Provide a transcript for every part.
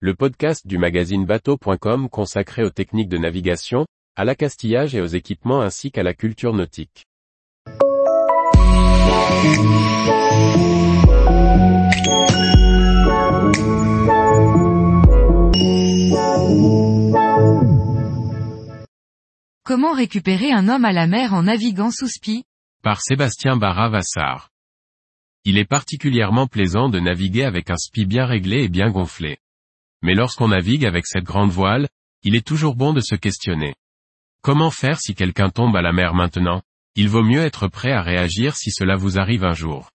le podcast du magazine bateau.com consacré aux techniques de navigation, à l'accastillage et aux équipements ainsi qu'à la culture nautique. Comment récupérer un homme à la mer en naviguant sous spi? Par Sébastien Barra-Vassar. Il est particulièrement plaisant de naviguer avec un spi bien réglé et bien gonflé. Mais lorsqu'on navigue avec cette grande voile, il est toujours bon de se questionner. Comment faire si quelqu'un tombe à la mer maintenant? Il vaut mieux être prêt à réagir si cela vous arrive un jour.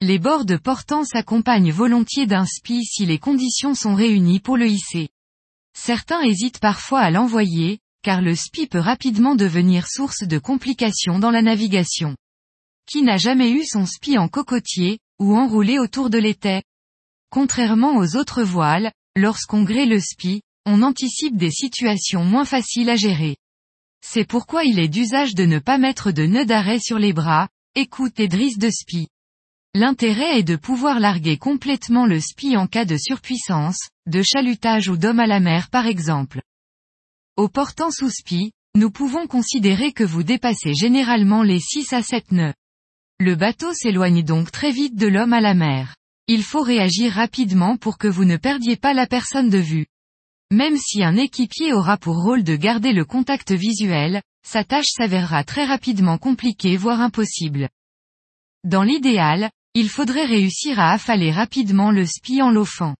Les bords de portant s'accompagnent volontiers d'un spi si les conditions sont réunies pour le hisser. Certains hésitent parfois à l'envoyer, car le spi peut rapidement devenir source de complications dans la navigation. Qui n'a jamais eu son spi en cocotier, ou enroulé autour de l'étai Contrairement aux autres voiles, lorsqu'on grée le spi, on anticipe des situations moins faciles à gérer. C'est pourquoi il est d'usage de ne pas mettre de nœud d'arrêt sur les bras, écoute et drisse de spi. L'intérêt est de pouvoir larguer complètement le spi en cas de surpuissance, de chalutage ou d'homme à la mer par exemple. Au portant sous spi, nous pouvons considérer que vous dépassez généralement les 6 à 7 nœuds. Le bateau s'éloigne donc très vite de l'homme à la mer. Il faut réagir rapidement pour que vous ne perdiez pas la personne de vue. Même si un équipier aura pour rôle de garder le contact visuel, sa tâche s'avérera très rapidement compliquée voire impossible. Dans l'idéal, il faudrait réussir à affaler rapidement le spi en l'offant.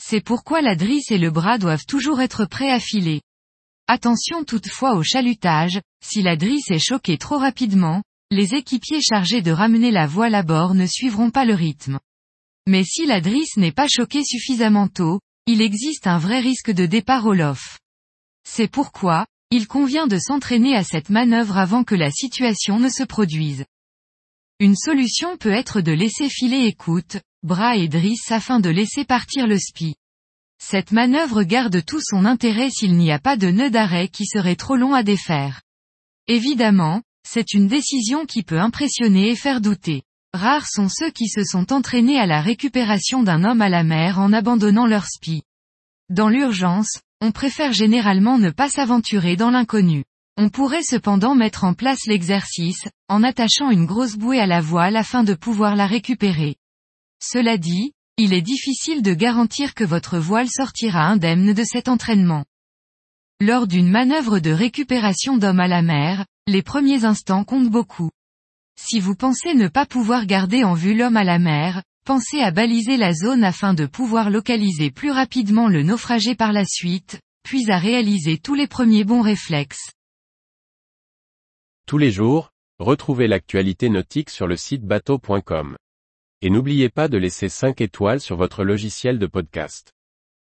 C'est pourquoi la drisse et le bras doivent toujours être prêts à filer. Attention toutefois au chalutage, si la drisse est choquée trop rapidement, les équipiers chargés de ramener la voile à bord ne suivront pas le rythme. Mais si la drisse n'est pas choquée suffisamment tôt, il existe un vrai risque de départ au lof. C'est pourquoi, il convient de s'entraîner à cette manœuvre avant que la situation ne se produise. Une solution peut être de laisser filer écoute, bras et drisse afin de laisser partir le spi. Cette manœuvre garde tout son intérêt s'il n'y a pas de nœud d'arrêt qui serait trop long à défaire. Évidemment, c'est une décision qui peut impressionner et faire douter. Rares sont ceux qui se sont entraînés à la récupération d'un homme à la mer en abandonnant leur spi. Dans l'urgence, on préfère généralement ne pas s'aventurer dans l'inconnu. On pourrait cependant mettre en place l'exercice, en attachant une grosse bouée à la voile afin de pouvoir la récupérer. Cela dit, il est difficile de garantir que votre voile sortira indemne de cet entraînement. Lors d'une manœuvre de récupération d'homme à la mer, les premiers instants comptent beaucoup. Si vous pensez ne pas pouvoir garder en vue l'homme à la mer, pensez à baliser la zone afin de pouvoir localiser plus rapidement le naufragé par la suite, puis à réaliser tous les premiers bons réflexes. Tous les jours, retrouvez l'actualité nautique sur le site bateau.com. Et n'oubliez pas de laisser 5 étoiles sur votre logiciel de podcast.